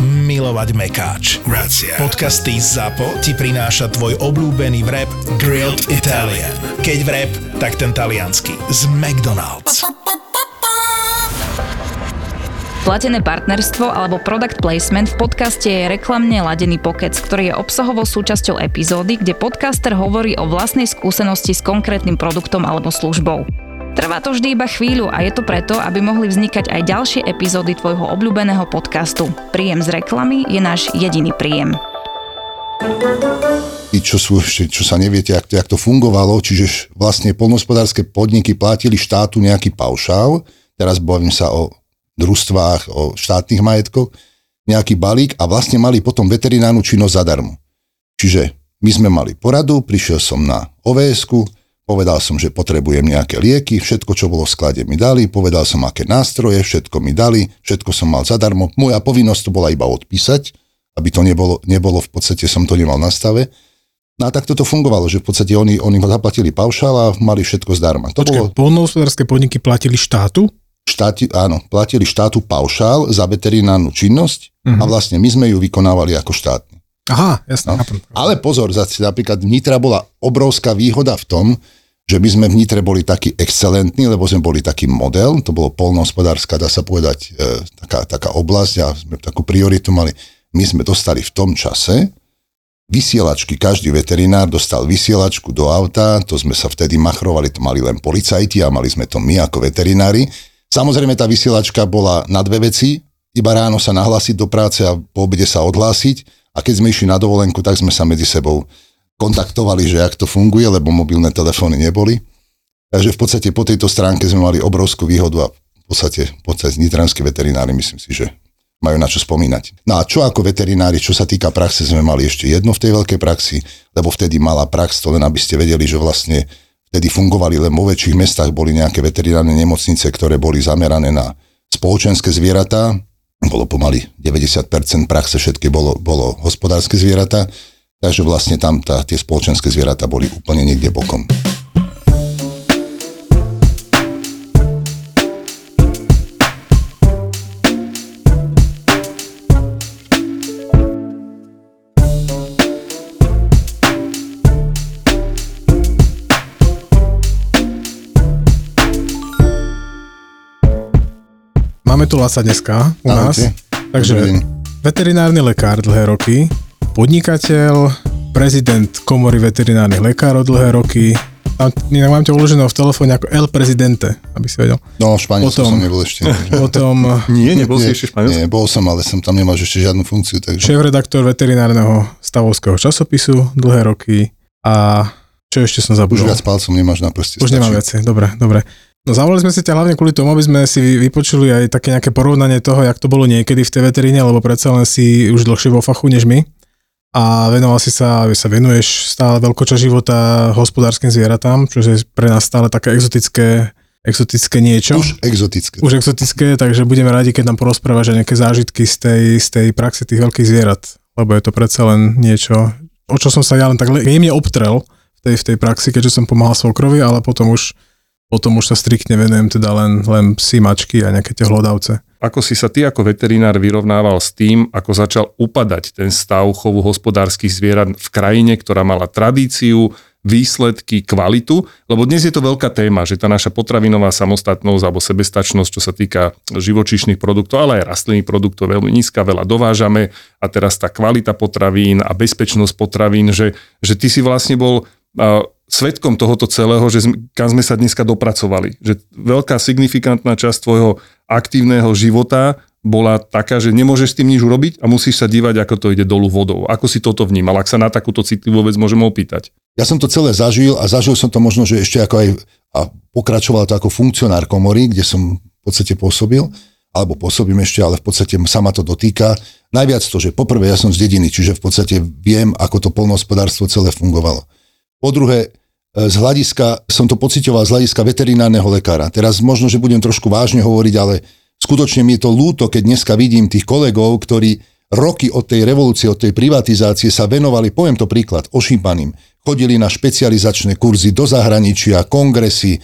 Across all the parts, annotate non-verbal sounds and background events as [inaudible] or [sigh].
milovať mekáč. Grazie. Podcasty ZAPO ti prináša tvoj obľúbený vrep Grilled Italian. Keď vrep, tak ten taliansky. Z McDonald's. Platené partnerstvo alebo product placement v podcaste je reklamne ladený pokec, ktorý je obsahovou súčasťou epizódy, kde podcaster hovorí o vlastnej skúsenosti s konkrétnym produktom alebo službou. Trvá to vždy iba chvíľu a je to preto, aby mohli vznikať aj ďalšie epizódy tvojho obľúbeného podcastu. Príjem z reklamy je náš jediný príjem. Čo, sú, čo sa neviete, jak to fungovalo, čiže vlastne polnospodárske podniky platili štátu nejaký paušál, teraz bavím sa o družstvách, o štátnych majetkoch, nejaký balík a vlastne mali potom veterinárnu činnosť zadarmo. Čiže my sme mali poradu, prišiel som na ovs povedal som, že potrebujem nejaké lieky, všetko, čo bolo v sklade mi dali, povedal som, aké nástroje, všetko mi dali, všetko som mal zadarmo. Moja povinnosť to bola iba odpísať, aby to nebolo, nebolo v podstate, som to nemal na stave. No a tak toto fungovalo, že v podstate oni, oni zaplatili paušál a mali všetko zdarma. To Počkej, bolo... polnohospodárske podniky platili štátu? štáti, áno, platili štátu paušál za veterinárnu činnosť uh-huh. a mhm. vlastne my sme ju vykonávali ako štátni. Aha, jasne. No. Ale pozor, napríklad Nitra bola obrovská výhoda v tom, že my sme v Nitre boli takí excelentní, lebo sme boli taký model, to bolo polnohospodárska, dá sa povedať, e, taká, taká oblasť a sme takú prioritu mali. My sme dostali v tom čase vysielačky, každý veterinár dostal vysielačku do auta, to sme sa vtedy machrovali, to mali len policajti a mali sme to my ako veterinári. Samozrejme, tá vysielačka bola na dve veci, iba ráno sa nahlásiť do práce a po obede sa odhlásiť. A keď sme išli na dovolenku, tak sme sa medzi sebou kontaktovali, že jak to funguje, lebo mobilné telefóny neboli. Takže v podstate po tejto stránke sme mali obrovskú výhodu a v podstate, v podstate nitranskí veterinári myslím si, že majú na čo spomínať. No a čo ako veterinári, čo sa týka praxe, sme mali ešte jedno v tej veľkej praxi, lebo vtedy mala prax, to len aby ste vedeli, že vlastne Vtedy fungovali len vo väčších mestách, boli nejaké veterinárne nemocnice, ktoré boli zamerané na spoločenské zvieratá. Bolo pomaly 90% praxe, všetky bolo, bolo hospodárske zvieratá. Takže vlastne tam tá, tie spoločenské zvieratá boli úplne niekde bokom. Máme tu Lasa dneska u nás. Okay. Takže veterinárny lekár dlhé roky, podnikateľ, prezident komory veterinárnych lekárov dlhé roky, tam, mám ťa uložené v telefóne ako El Presidente, aby si vedel. No, Španielsku som nebol ešte. Potom... [laughs] nie, nebol si ešte Španielsku? Nie, bol som, ale som tam nemal ešte žiadnu funkciu. Takže... Šéf-redaktor veterinárneho stavovského časopisu dlhé roky a čo ešte som zabudol? Už viac palcom nemáš na prste. Už nemám viac, dobre, dobre. No zavolali sme si ťa hlavne kvôli tomu, aby sme si vypočuli aj také nejaké porovnanie toho, jak to bolo niekedy v tej veteríne, lebo predsa len si už dlhšie vo fachu než my. A venoval si sa, sa venuješ stále veľkoča života hospodárskym zvieratám, čo je pre nás stále také exotické, exotické niečo. Už exotické. Už exotické, takže budeme radi, keď nám porozprávaš nejaké zážitky z tej, z tej praxe tých veľkých zvierat, lebo je to predsa len niečo, o čo som sa ja len tak jemne obtrel v tej, v tej praxi, keďže som pomáhal svokrovi, ale potom už potom už sa striktne venujem teda len, len psi, mačky a nejaké tie hlodavce. Ako si sa ty ako veterinár vyrovnával s tým, ako začal upadať ten stav chovu hospodárskych zvierat v krajine, ktorá mala tradíciu, výsledky, kvalitu, lebo dnes je to veľká téma, že tá naša potravinová samostatnosť alebo sebestačnosť, čo sa týka živočíšnych produktov, ale aj rastlinných produktov veľmi nízka, veľa dovážame. A teraz tá kvalita potravín a bezpečnosť potravín, že, že ty si vlastne bol svetkom tohoto celého, že kam sme sa dneska dopracovali. Že veľká signifikantná časť tvojho aktívneho života bola taká, že nemôžeš s tým nič urobiť a musíš sa dívať, ako to ide dolu vodou. Ako si toto vnímal, ak sa na takúto citlivú vec môžeme opýtať? Ja som to celé zažil a zažil som to možno, že ešte ako aj a pokračoval to ako funkcionár komory, kde som v podstate pôsobil, alebo pôsobím ešte, ale v podstate sa ma to dotýka. Najviac to, že poprvé ja som z dediny, čiže v podstate viem, ako to polnohospodárstvo celé fungovalo. Po druhé, z hľadiska, som to pocitoval z hľadiska veterinárneho lekára. Teraz možno, že budem trošku vážne hovoriť, ale skutočne mi je to lúto, keď dneska vidím tých kolegov, ktorí roky od tej revolúcie, od tej privatizácie sa venovali, poviem to príklad, ošípaným. Chodili na špecializačné kurzy do zahraničia, kongresy,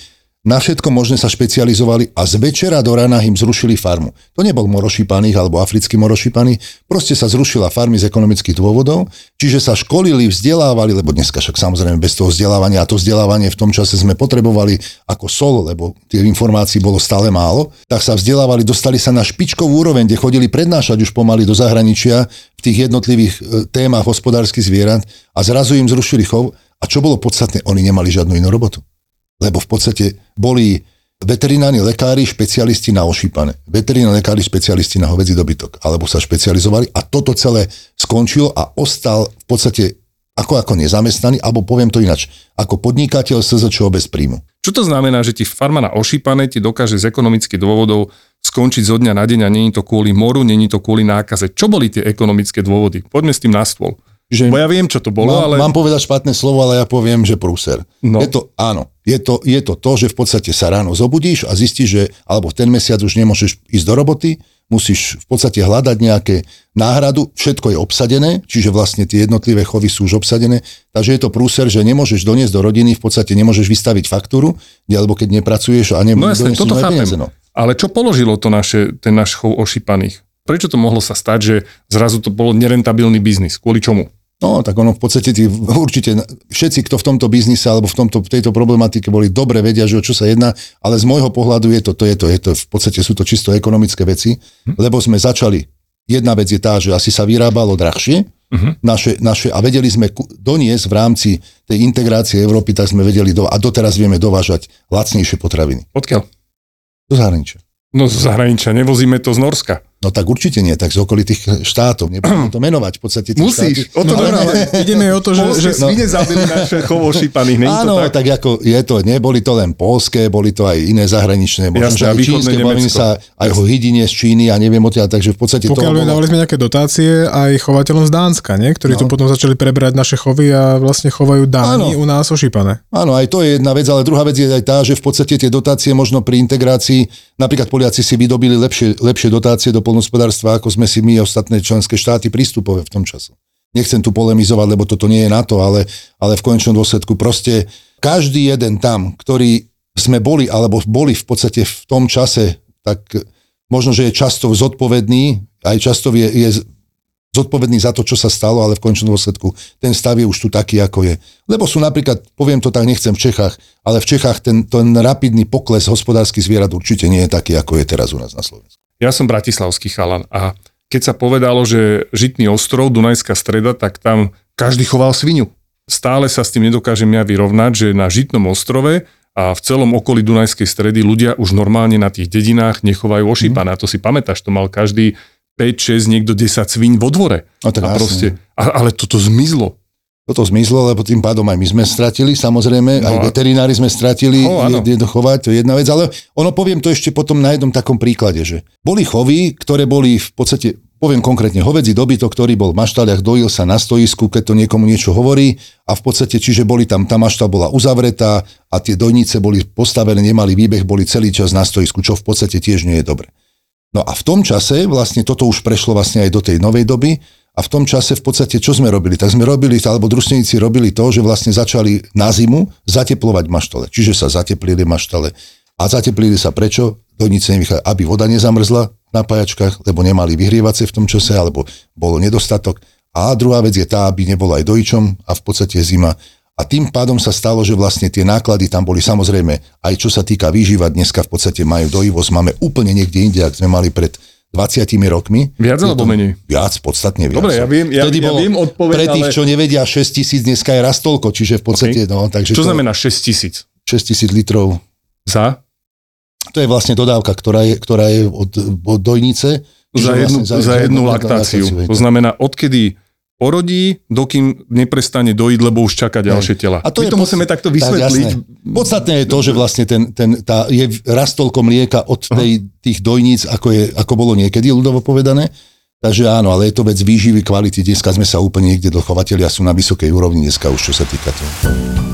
na všetko možné sa špecializovali a z večera do rána im zrušili farmu. To nebol morošípaných alebo africký morošípaný, proste sa zrušila farmy z ekonomických dôvodov, čiže sa školili, vzdelávali, lebo dneska však samozrejme bez toho vzdelávania a to vzdelávanie v tom čase sme potrebovali ako sol, lebo tie informácií bolo stále málo, tak sa vzdelávali, dostali sa na špičkovú úroveň, kde chodili prednášať už pomaly do zahraničia v tých jednotlivých e, témach hospodárskych zvierat a zrazu im zrušili chov a čo bolo podstatné, oni nemali žiadnu inú robotu lebo v podstate boli veterinárni lekári, špecialisti na ošípané, veterinárni lekári, špecialisti na hovedzí dobytok, alebo sa špecializovali a toto celé skončilo a ostal v podstate ako ako nezamestnaný, alebo poviem to inač, ako podnikateľ SZČO bez príjmu. Čo to znamená, že ti farma na ošípané ti dokáže z ekonomických dôvodov skončiť zo dňa na deň a není to kvôli moru, není to kvôli nákaze. Čo boli tie ekonomické dôvody? Poďme s tým na stôl. Že Bo ja viem, čo to bolo, mám, ale... Mám povedať špatné slovo, ale ja poviem, že prúser. No. Je to, áno, je to, je to to, že v podstate sa ráno zobudíš a zistíš, že alebo ten mesiac už nemôžeš ísť do roboty, musíš v podstate hľadať nejaké náhradu, všetko je obsadené, čiže vlastne tie jednotlivé chovy sú už obsadené, takže je to prúser, že nemôžeš doniesť do rodiny, v podstate nemôžeš vystaviť faktúru, alebo keď nepracuješ a nemôžeš no jasne, toto chápem. Peniaze, no. Ale čo položilo to naše, ten náš chov ošípaných? Prečo to mohlo sa stať, že zrazu to bolo nerentabilný biznis? Kvôli čomu? No, tak ono v podstate tí, určite všetci, kto v tomto biznise alebo v tomto, tejto problematike boli dobre vedia, že o čo sa jedná, ale z môjho pohľadu je to, to je to, je to, v podstate sú to čisto ekonomické veci, hm. lebo sme začali, jedna vec je tá, že asi sa vyrábalo drahšie, uh-huh. naše, naše, a vedeli sme doniesť v rámci tej integrácie Európy, tak sme vedeli, do, a doteraz vieme dovážať lacnejšie potraviny. Odkiaľ? Do zahraničia. No z zahraničia, nevozíme to z Norska. No tak určite nie, tak z okolitých štátov. Nebudem [clears throat] to menovať v podstate. Musíš, štáty. o to no, ale [laughs] ideme o to, že, že no. svine zabili naše chovo šípaných, Áno, to tak? tak ako je to, neboli to len polské, boli to aj iné zahraničné, možno, Jasne, aj čínske, bavíme sa aj o hydine z Číny a neviem odtiaľ, takže v podstate Pokiaľ to... Pokiaľ sme nejaké dotácie aj chovateľom z Dánska, nie? ktorí no. tu potom začali prebrať naše chovy a vlastne chovajú Dáni u nás ošípané. Áno, aj to je jedna vec, ale druhá vec je aj tá, že v podstate tie dotácie možno pri integrácii, napríklad Poliaci si vydobili lepšie, lepšie dotácie do polnospodárstva ako sme si my ostatné členské štáty prístupové v tom času. Nechcem tu polemizovať, lebo toto nie je na to, ale, ale v konečnom dôsledku proste každý jeden tam, ktorý sme boli, alebo boli v podstate v tom čase, tak možno, že je často zodpovedný, aj často je, je zodpovedný za to, čo sa stalo, ale v končnom dôsledku ten stav je už tu taký, ako je. Lebo sú napríklad, poviem to tak, nechcem v Čechách, ale v Čechách ten, ten rapidný pokles hospodárskych zvierat určite nie je taký, ako je teraz u nás na Slovensku. Ja som bratislavský chalan a keď sa povedalo, že Žitný ostrov, Dunajská streda, tak tam každý choval svinu. Stále sa s tým nedokážem ja vyrovnať, že na Žitnom ostrove a v celom okolí Dunajskej stredy ľudia už normálne na tých dedinách nechovajú ošípané. Mm. A to si pamätáš, to mal každý 5, 6, niekto 10 svíň vo dvore. No, tak a proste, a, ale toto zmizlo toto zmizlo, lebo tým pádom aj my sme stratili, samozrejme, no aj veterinári sme stratili, oh, je, je chovať, to je jedna vec, ale ono poviem to ešte potom na jednom takom príklade, že boli chovy, ktoré boli v podstate, poviem konkrétne, hovedzí dobytok, ktorý bol v maštaliach, dojil sa na stoisku, keď to niekomu niečo hovorí a v podstate, čiže boli tam, tá maštal bola uzavretá a tie dojnice boli postavené, nemali výbeh, boli celý čas na stoisku, čo v podstate tiež nie je dobre. No a v tom čase, vlastne toto už prešlo vlastne aj do tej novej doby, a v tom čase v podstate, čo sme robili? Tak sme robili, alebo družstevníci robili to, že vlastne začali na zimu zateplovať maštale. Čiže sa zateplili maštale. A zateplili sa prečo? Dojnice nevychádza, aby voda nezamrzla na pajačkách, lebo nemali vyhrievacie v tom čase, alebo bolo nedostatok. A druhá vec je tá, aby nebolo aj dojčom a v podstate zima. A tým pádom sa stalo, že vlastne tie náklady tam boli samozrejme, aj čo sa týka výživa, dneska v podstate majú dojivosť, máme úplne niekde inde, ak sme mali pred 20 rokmi. Viac alebo menej? Viac, podstatne viac. Dobre, ja viem, ja, ja bolo, viem odpoveď, Pre tých, ale... čo nevedia, 6 tisíc dneska je raz toľko, čiže v podstate... Okay. No, takže čo to, znamená 6 tisíc? 6 tisíc litrov. Za? To je vlastne dodávka, ktorá je, ktorá je od, od dojnice. Za jednu, vlastne za, za jednu laktáciu. laktáciu. To znamená, odkedy porodí, dokým neprestane dojiť, lebo už čaká ďalšie tela. A to My to musíme takto vysvetliť. Tak, Podstatné je to, že vlastne ten, ten, tá, je raz toľko mlieka od tej, tých dojníc, ako, je, ako bolo niekedy ľudovo povedané. Takže áno, ale je to vec výživy, kvality. Dneska sme sa úplne niekde do chovateľia sú na vysokej úrovni dneska už, čo sa týka toho.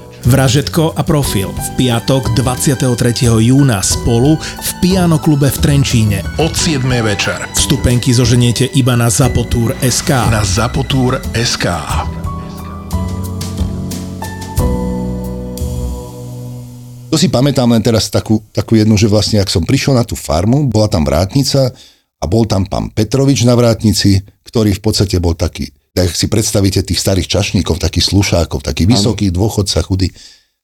Vražetko a profil v piatok 23. júna spolu v Piano klube v Trenčíne od 7. večer. Vstupenky zoženiete iba na Zapotúr SK. Na Zapotúr SK. To si pamätám len teraz takú, takú jednu, že vlastne, ak som prišiel na tú farmu, bola tam vrátnica a bol tam pán Petrovič na vrátnici, ktorý v podstate bol taký, tak si predstavíte tých starých čašníkov, takých slušákov, taký vysoký dôchodca, chudý.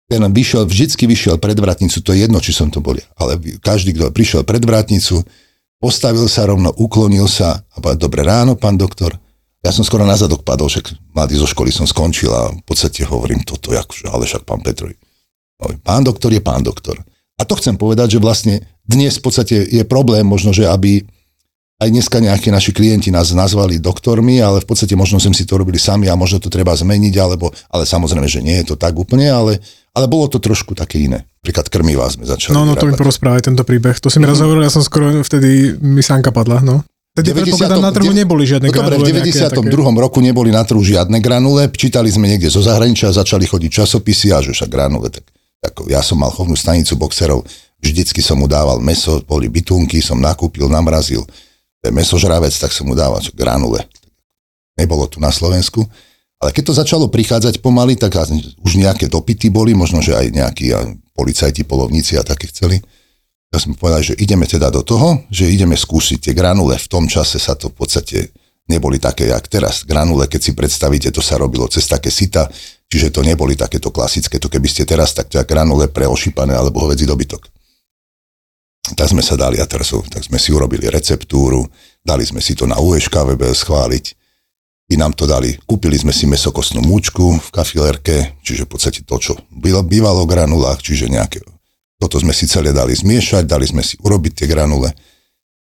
Ten vyšiel, vždycky vyšiel pred vrátnicu, to je jedno, či som to bol, ale každý, kto prišiel pred vrátnicu, postavil sa rovno, uklonil sa a povedal, dobré ráno, pán doktor. Ja som skoro na zadok padol, však mladý zo školy som skončil a v podstate hovorím toto, akože, ale však pán Petrovič. Pán doktor je pán doktor. A to chcem povedať, že vlastne dnes v podstate je problém možno, že aby aj dneska nejakí naši klienti nás nazvali doktormi, ale v podstate možno sme si to robili sami a možno to treba zmeniť, alebo, ale samozrejme, že nie je to tak úplne, ale, ale bolo to trošku také iné. Príklad krmivá sme začali. No, no to mi porozprávaj tento príbeh. To si mi raz hovoril, ja som skoro vtedy mi sánka padla, no. Vtedy 90, na trhu neboli žiadne no, granule. Dobre, v 92. Také... neboli na trhu žiadne granule, čítali sme niekde zo zahraničia, začali chodiť časopisy a že však granule, tak ako ja som mal chovnú stanicu boxerov, vždycky som mu dával meso, boli bytunky, som nakúpil, namrazil mesožravec, tak som mu dával granule. Nebolo tu na Slovensku. Ale keď to začalo prichádzať pomaly, tak už nejaké dopity boli, možno, že aj nejakí policajti, polovníci a také chceli. Ja som povedal, že ideme teda do toho, že ideme skúsiť tie granule. V tom čase sa to v podstate neboli také, jak teraz. Granule, keď si predstavíte, to sa robilo cez také sita, čiže to neboli takéto klasické. To keby ste teraz, tak to granule pre ošípané alebo hovedzí dobytok. Tak sme sa dali a teraz tak sme si urobili receptúru, dali sme si to na UŠKVB schváliť, i nám to dali, kúpili sme si mesokostnú múčku v kafilerke, čiže v podstate to, čo bývalo v granulách, čiže nejaké, toto sme si celé dali zmiešať, dali sme si urobiť tie granule,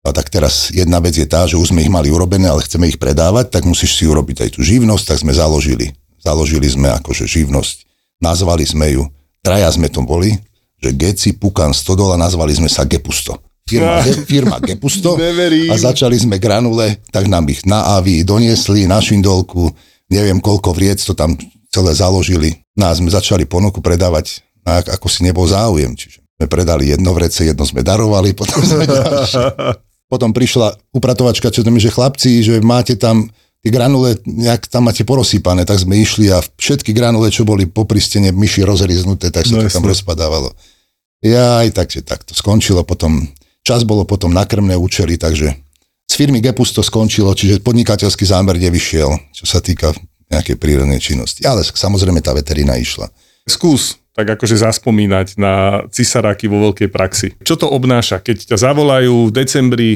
a tak teraz jedna vec je tá, že už sme ich mali urobené, ale chceme ich predávať, tak musíš si urobiť aj tú živnosť, tak sme založili. Založili sme akože živnosť, nazvali sme ju, traja sme to boli, že Geci, Pukan, Stodola, nazvali sme sa Gepusto. Firma, Ge, firma Gepusto [laughs] a začali sme granule, tak nám ich na Avi doniesli, na Šindolku, neviem koľko vriec to tam celé založili. No a sme začali ponuku predávať, ako si nebol záujem. Čiže sme predali jedno vrece, jedno sme darovali, [laughs] potom sme ďalšie. Potom prišla upratovačka, čo tam že chlapci, že máte tam tie granule, nejak tam máte porosýpané, tak sme išli a všetky granule, čo boli po pristene myši rozriznuté, tak sa no, to tam rozpadávalo. Ja aj tak, že tak to skončilo potom, čas bolo potom na krmné účely, takže z firmy Gepus to skončilo, čiže podnikateľský zámer nevyšiel, čo sa týka nejakej prírodnej činnosti. Ale samozrejme tá veterina išla. Skús tak akože zaspomínať na cisaráky vo veľkej praxi. Čo to obnáša, keď ťa zavolajú v decembri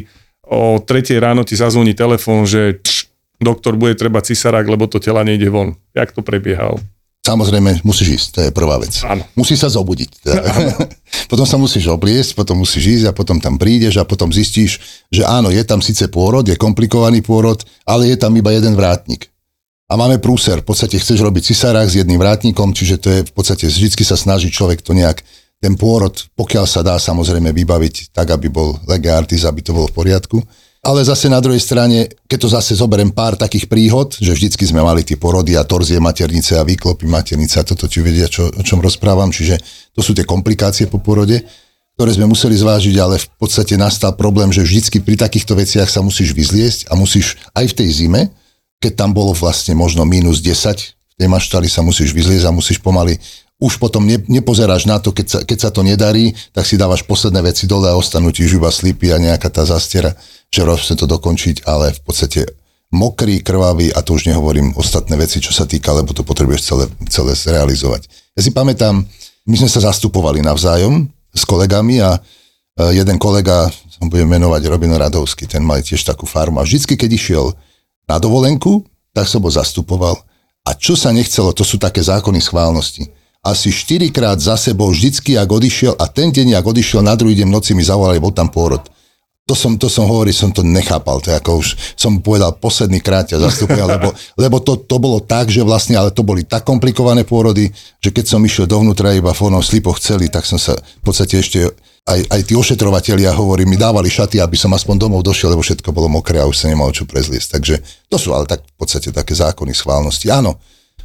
o 3 ráno ti zazvoní telefón, že tš, doktor bude treba cisarák, lebo to tela nejde von. Jak to prebiehalo? Samozrejme, musíš ísť, to je prvá vec. Áno. Musíš sa zobudiť. Teda. [laughs] potom sa musíš obliesť, potom musíš ísť a potom tam prídeš a potom zistíš, že áno, je tam síce pôrod, je komplikovaný pôrod, ale je tam iba jeden vrátnik a máme prúser. V podstate chceš robiť cisárák s jedným vrátnikom, čiže to je v podstate, vždy sa snaží človek to nejak, ten pôrod, pokiaľ sa dá samozrejme vybaviť tak, aby bol lege artis, aby to bolo v poriadku. Ale zase na druhej strane, keď to zase zoberiem pár takých príhod, že vždycky sme mali tie porody a torzie maternice a výklopy maternice a toto ti vedia, čo, o čom rozprávam, čiže to sú tie komplikácie po porode, ktoré sme museli zvážiť, ale v podstate nastal problém, že vždycky pri takýchto veciach sa musíš vyzliesť a musíš aj v tej zime, keď tam bolo vlastne možno minus 10, v tej maštali sa musíš vyzliezť a musíš pomaly už potom ne, nepozeráš na to, keď sa, keď sa to nedarí, tak si dávaš posledné veci dole a ostanú ti už iba slípy a nejaká tá zastiera, že rozhodne to dokončiť, ale v podstate mokrý, krvavý a to už nehovorím ostatné veci, čo sa týka, lebo to potrebuješ celé, celé zrealizovať. Ja si pamätám, my sme sa zastupovali navzájom s kolegami a e, jeden kolega, som budem menovať Robino Radovský, ten mal tiež takú farmu a vždycky, keď išiel na dovolenku, tak som ho zastupoval. A čo sa nechcelo, to sú také zákony schválnosti. Asi 4 krát za sebou vždycky, ak odišiel a ten deň, ak odišiel na druhý deň noci mi zavolali, bol tam pôrod. to som, to som hovoril, som to nechápal, to ako už som povedal posledný krát ťa zastupujem, lebo, lebo to, to bolo tak, že vlastne, ale to boli tak komplikované pôrody, že keď som išiel dovnútra iba onom slipoch celý, tak som sa v podstate ešte aj, aj tí ošetrovatelia hovorí, mi dávali šaty, aby som aspoň domov došiel, lebo všetko bolo mokré a už sa nemal čo prezliesť. Takže to sú ale tak v podstate také zákony schválnosti. Áno,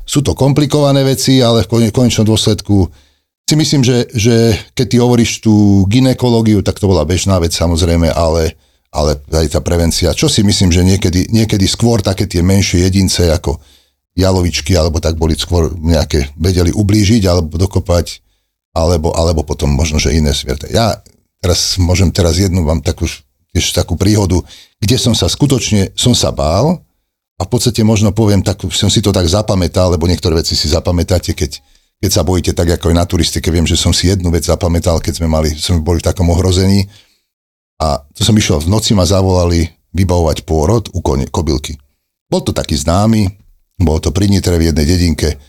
sú to komplikované veci, ale v konečnom dôsledku si myslím, že, že keď ty hovoríš tú ginekológiu, tak to bola bežná vec samozrejme, ale, ale aj tá prevencia. Čo si myslím, že niekedy, niekedy skôr také tie menšie jedince ako jalovičky alebo tak boli skôr nejaké, vedeli ublížiť alebo dokopať, alebo, alebo potom možno, že iné zvieratá. Ja teraz môžem teraz jednu vám takú, tiež takú príhodu, kde som sa skutočne, som sa bál a v podstate možno poviem, tak som si to tak zapamätal, lebo niektoré veci si zapamätáte, keď keď sa bojíte tak ako aj na turistike, viem, že som si jednu vec zapamätal, keď sme mali, sme boli v takom ohrození. A to som išiel, v noci ma zavolali vybavovať pôrod u kone, kobylky. Bol to taký známy, bolo to pri Nitre v jednej dedinke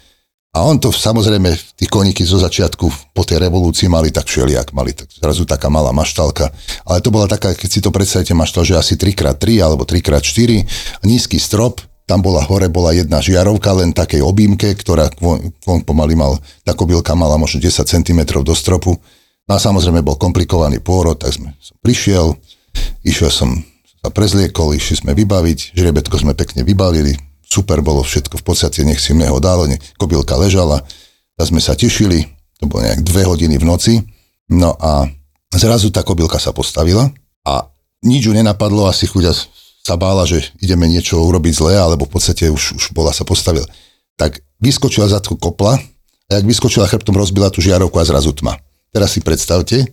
a on to samozrejme, tí koníky zo začiatku po tej revolúcii mali tak všelijak, mali tak, zrazu taká malá maštalka, ale to bola taká, keď si to predstavíte, maštal, že asi 3x3 alebo 3x4, nízky strop, tam bola hore, bola jedna žiarovka, len takej objímke, ktorá von pomaly mal, tá kobylka mala možno 10 cm do stropu. No a samozrejme bol komplikovaný pôrod, tak sme, som prišiel, išiel som, sa prezliekol, išli sme vybaviť, žrebetko sme pekne vybavili, super bolo všetko v podstate, nech si mne ho dalo, kobylka ležala, a sme sa tešili, to bolo nejak dve hodiny v noci, no a zrazu tá kobylka sa postavila a nič ju nenapadlo, asi chuďa sa bála, že ideme niečo urobiť zle, alebo v podstate už, už bola sa postavila. Tak vyskočila za kopla a jak vyskočila chrbtom, rozbila tú žiarovku a zrazu tma. Teraz si predstavte,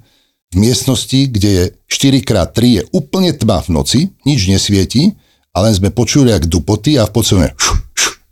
v miestnosti, kde je 4x3 je úplne tma v noci, nič nesvieti, ale sme počuli, jak dupoty a v podstate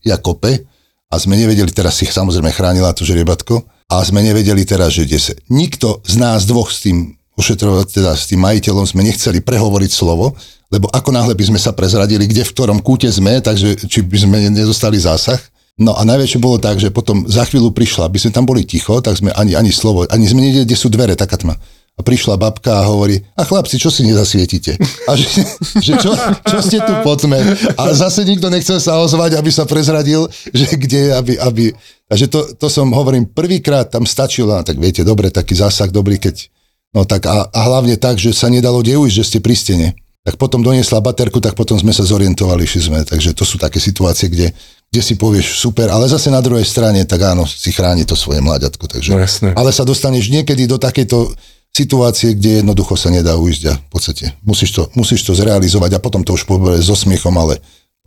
ja kope a sme nevedeli, teraz si samozrejme chránila to žriebatko a sme nevedeli teraz, že kde sa. Nikto z nás dvoch s tým ošetrovať, teda s tým majiteľom sme nechceli prehovoriť slovo, lebo ako náhle by sme sa prezradili, kde v ktorom kúte sme, takže či by sme nedostali zásah. No a najväčšie bolo tak, že potom za chvíľu prišla, aby sme tam boli ticho, tak sme ani, ani slovo, ani sme nevedeli, kde sú dvere, taká tma. A prišla babka a hovorí, a chlapci, čo si nezasvietite? A že, že čo, čo ste tu pod tme? A zase nikto nechcel sa ozvať, aby sa prezradil, že kde, aby, aby... Takže to, to som hovorím, prvýkrát tam stačilo, tak viete, dobre, taký zásah dobrý, keď... No tak a, a hlavne tak, že sa nedalo deuť, že ste pri stene tak potom doniesla baterku, tak potom sme sa zorientovali, že sme. Takže to sú také situácie, kde, kde si povieš super, ale zase na druhej strane, tak áno, si chráni to svoje mláďatko. Takže, no jasne. Ale sa dostaneš niekedy do takejto situácie, kde jednoducho sa nedá ujsť a v podstate musíš to, musíš to zrealizovať a potom to už povedať so smiechom, ale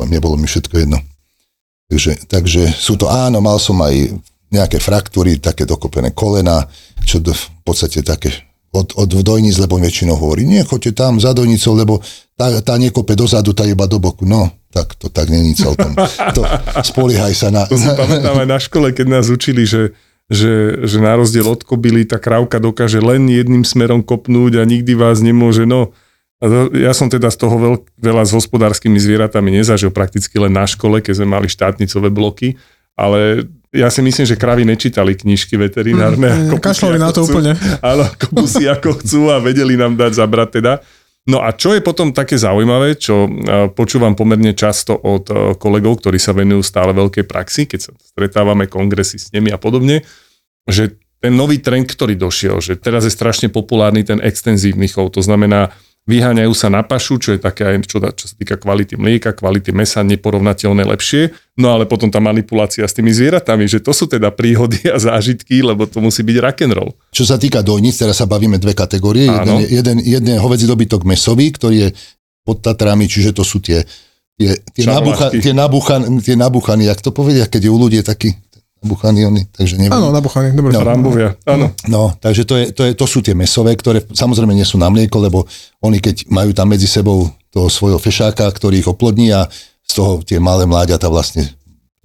nebolo mi všetko jedno. Takže, takže sú to, áno, mal som aj nejaké fraktúry, také dokopené kolena, čo do, v podstate také od, od dojnic, lebo väčšinou hovorí, nechoďte tam za dojnicou, lebo tá, tá nekope dozadu, tá iba do boku. No, tak to tak není celkom. To, [laughs] spoliehaj sa na... To si pamätám aj na škole, keď nás učili, že, že, že na rozdiel od kobily tá krávka dokáže len jedným smerom kopnúť a nikdy vás nemôže, no ja som teda z toho veľ, veľa s hospodárskymi zvieratami nezažil, prakticky len na škole, keď sme mali štátnicové bloky, ale ja si myslím, že kravy nečítali knižky veterinárne. Mm, kašľali na to chcú. úplne. Áno, kopusy ako chcú a vedeli nám dať zabrať teda. No a čo je potom také zaujímavé, čo e, počúvam pomerne často od e, kolegov, ktorí sa venujú stále veľkej praxi, keď sa stretávame kongresy s nimi a podobne, že ten nový trend, ktorý došiel, že teraz je strašne populárny ten extenzívny chov, to znamená vyháňajú sa na pašu, čo je také aj čo, čo sa týka kvality mlieka, kvality mesa, neporovnateľné lepšie. No ale potom tá manipulácia s tými zvieratami, že to sú teda príhody a zážitky, lebo to musí byť rock and roll. Čo sa týka dojnic, teraz sa bavíme dve kategórie. Jeden, jeden, jeden hovedzí dobytok mesový, ktorý je pod Tatrami, čiže to sú tie tie, tie, nabucha, tie, nabuchan, tie nabuchany, jak to povedia, keď je u ľudí taký nabuchaní oni, takže neviem. Áno, nabuchaní, dobre. No, Rambovia, áno. No, takže to, je, to, je, to sú tie mesové, ktoré samozrejme nie sú na mlieko, lebo oni keď majú tam medzi sebou toho svojho fešáka, ktorý ich oplodní a z toho tie malé mláďata vlastne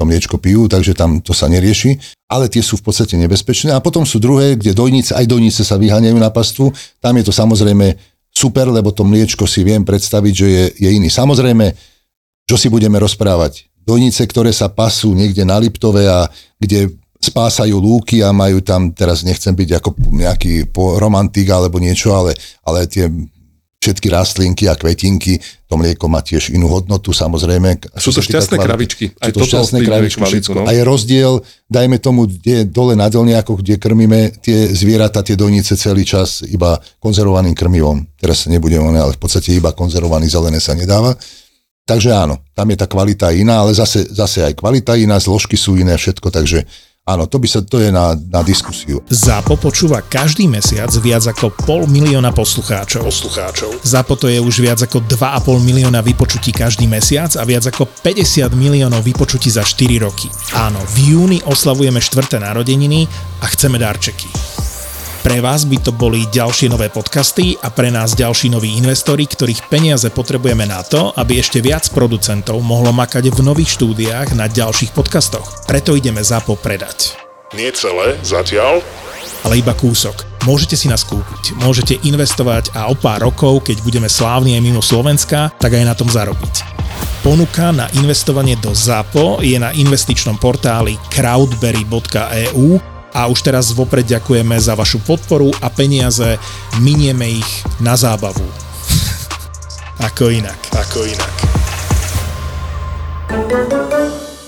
to mliečko pijú, takže tam to sa nerieši, ale tie sú v podstate nebezpečné. A potom sú druhé, kde dojnice, aj dojnice sa vyháňajú na pastvu, tam je to samozrejme super, lebo to mliečko si viem predstaviť, že je, je iný. Samozrejme, čo si budeme rozprávať? Dojnice, ktoré sa pasú niekde na Liptove a kde spásajú lúky a majú tam, teraz nechcem byť ako nejaký romantik alebo niečo, ale, ale tie všetky rastlinky a kvetinky, to mlieko má tiež inú hodnotu, samozrejme. Sú to šťastné kravičky. Aj sú to šťastné kravičky, kvalitu, no? A je rozdiel, dajme tomu, kde dole na dolniakoch, kde krmíme tie zvieratá, tie dojnice celý čas iba konzervovaným krmivom. Teraz sa nebudeme, ale v podstate iba konzervovaný zelené sa nedáva. Takže áno, tam je tá kvalita iná, ale zase, zase aj kvalita iná, zložky sú iné, všetko, takže Áno, to, by sa, to je na, na diskusiu. ZAPO počúva každý mesiac viac ako pol milióna poslucháčov. poslucháčov. ZAPO to je už viac ako 2,5 milióna vypočutí každý mesiac a viac ako 50 miliónov vypočutí za 4 roky. Áno, v júni oslavujeme 4. narodeniny a chceme darčeky. Pre vás by to boli ďalšie nové podcasty a pre nás ďalší noví investori, ktorých peniaze potrebujeme na to, aby ešte viac producentov mohlo makať v nových štúdiách na ďalších podcastoch. Preto ideme ZAPO predať. Nie celé, zatiaľ. Ale iba kúsok. Môžete si nás kúpiť, môžete investovať a o pár rokov, keď budeme slávni aj mimo Slovenska, tak aj na tom zarobiť. Ponuka na investovanie do ZAPO je na investičnom portáli crowdberry.eu a už teraz vopred ďakujeme za vašu podporu a peniaze minieme ich na zábavu. [laughs] Ako inak. Ako inak.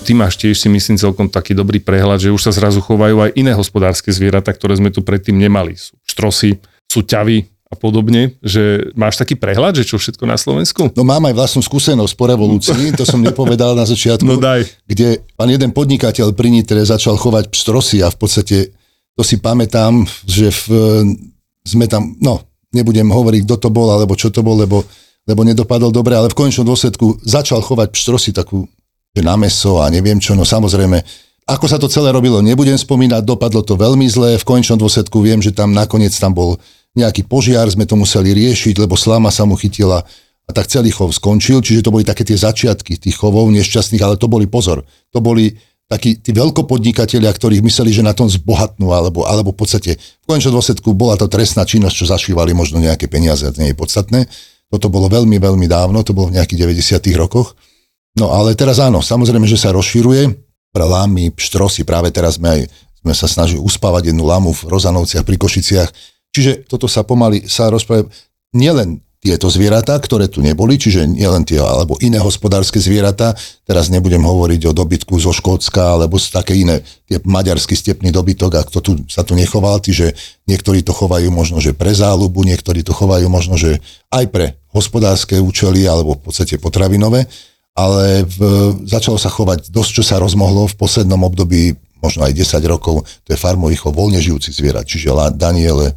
Ty máš tiež si myslím celkom taký dobrý prehľad, že už sa zrazu chovajú aj iné hospodárske zvieratá, ktoré sme tu predtým nemali. Sú štrosy, sú ťavy, a podobne, že máš taký prehľad, že čo všetko na Slovensku? No mám aj vlastnú skúsenosť po revolúcii, [laughs] to som nepovedal na začiatku, no daj. kde pán jeden podnikateľ pri Nitre začal chovať pstrosy a v podstate to si pamätám, že v, sme tam, no nebudem hovoriť, kto to bol alebo čo to bol, lebo, lebo nedopadol dobre, ale v konečnom dôsledku začal chovať pstrosy takú na meso a neviem čo, no samozrejme ako sa to celé robilo, nebudem spomínať, dopadlo to veľmi zle, v konečnom dôsledku viem, že tam nakoniec tam bol nejaký požiar, sme to museli riešiť, lebo slama sa mu chytila a tak celý chov skončil, čiže to boli také tie začiatky tých chovov nešťastných, ale to boli pozor, to boli takí tí veľkopodnikatelia, ktorých mysleli, že na tom zbohatnú, alebo, alebo v podstate v konečnom dôsledku bola to trestná činnosť, čo zašívali možno nejaké peniaze, to nie je podstatné. Toto bolo veľmi, veľmi dávno, to bolo v nejakých 90. rokoch. No ale teraz áno, samozrejme, že sa rozšíruje, pre lámy, štrosy. Práve teraz sme aj sme sa snažili uspávať jednu lamu v Rozanovciach pri Košiciach. Čiže toto sa pomaly sa rozpráva nielen tieto zvieratá, ktoré tu neboli, čiže nielen tie, alebo iné hospodárske zvieratá, teraz nebudem hovoriť o dobytku zo Škótska, alebo z také iné, tie maďarský stepný dobytok, ak to tu, sa tu nechoval, čiže niektorí to chovajú možno, že pre záľubu, niektorí to chovajú možno, že aj pre hospodárske účely, alebo v podstate potravinové. Ale v, začalo sa chovať dosť, čo sa rozmohlo v poslednom období, možno aj 10 rokov, to je farmový chov voľne žijúci zvierat, čiže Daniele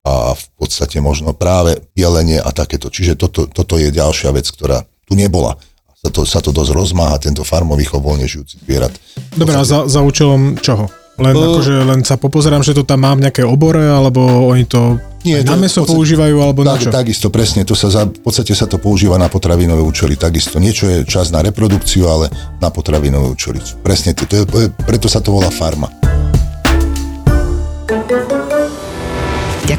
a v podstate možno práve jelenie a takéto. Čiže toto, toto je ďalšia vec, ktorá tu nebola. Sa to, sa to dosť rozmáha, tento farmový chov voľne žijúci zvierat. Dobre, a za, za účelom čoho? Len, uh, akože, len sa popozerám, že to tam mám nejaké obore, alebo oni to nie, na meso podstate, používajú, alebo tak, na čo? Takisto, presne, to sa za, v podstate sa to používa na potravinové účely, takisto. Niečo je čas na reprodukciu, ale na potravinové účely. Presne, to, to je, preto sa to volá farma.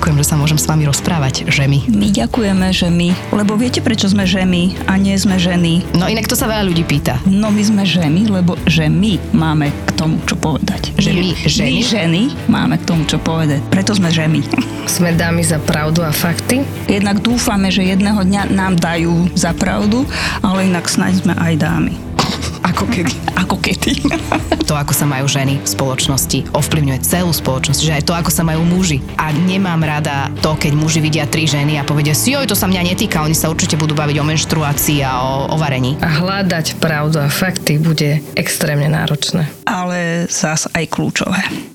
Ďakujem, že sa môžem s vami rozprávať, že my. My ďakujeme, že my, lebo viete, prečo sme ženy a nie sme ženy? No inak to sa veľa ľudí pýta. No my sme ženy, lebo že my máme k tomu čo povedať. Že my, ženy? My ženy máme k tomu čo povedať. Preto sme ženy. Sme dámy za pravdu a fakty. Jednak dúfame, že jedného dňa nám dajú za pravdu, ale inak snáď sme aj dámy. Ako kedy. Ako kedy. [laughs] to, ako sa majú ženy v spoločnosti, ovplyvňuje celú spoločnosť, že aj to, ako sa majú muži. A nemám rada to, keď muži vidia tri ženy a povedia si, oj, to sa mňa netýka, oni sa určite budú baviť o menštruácii a o, o varení. A hľadať pravdu a fakty bude extrémne náročné. Ale zás aj kľúčové.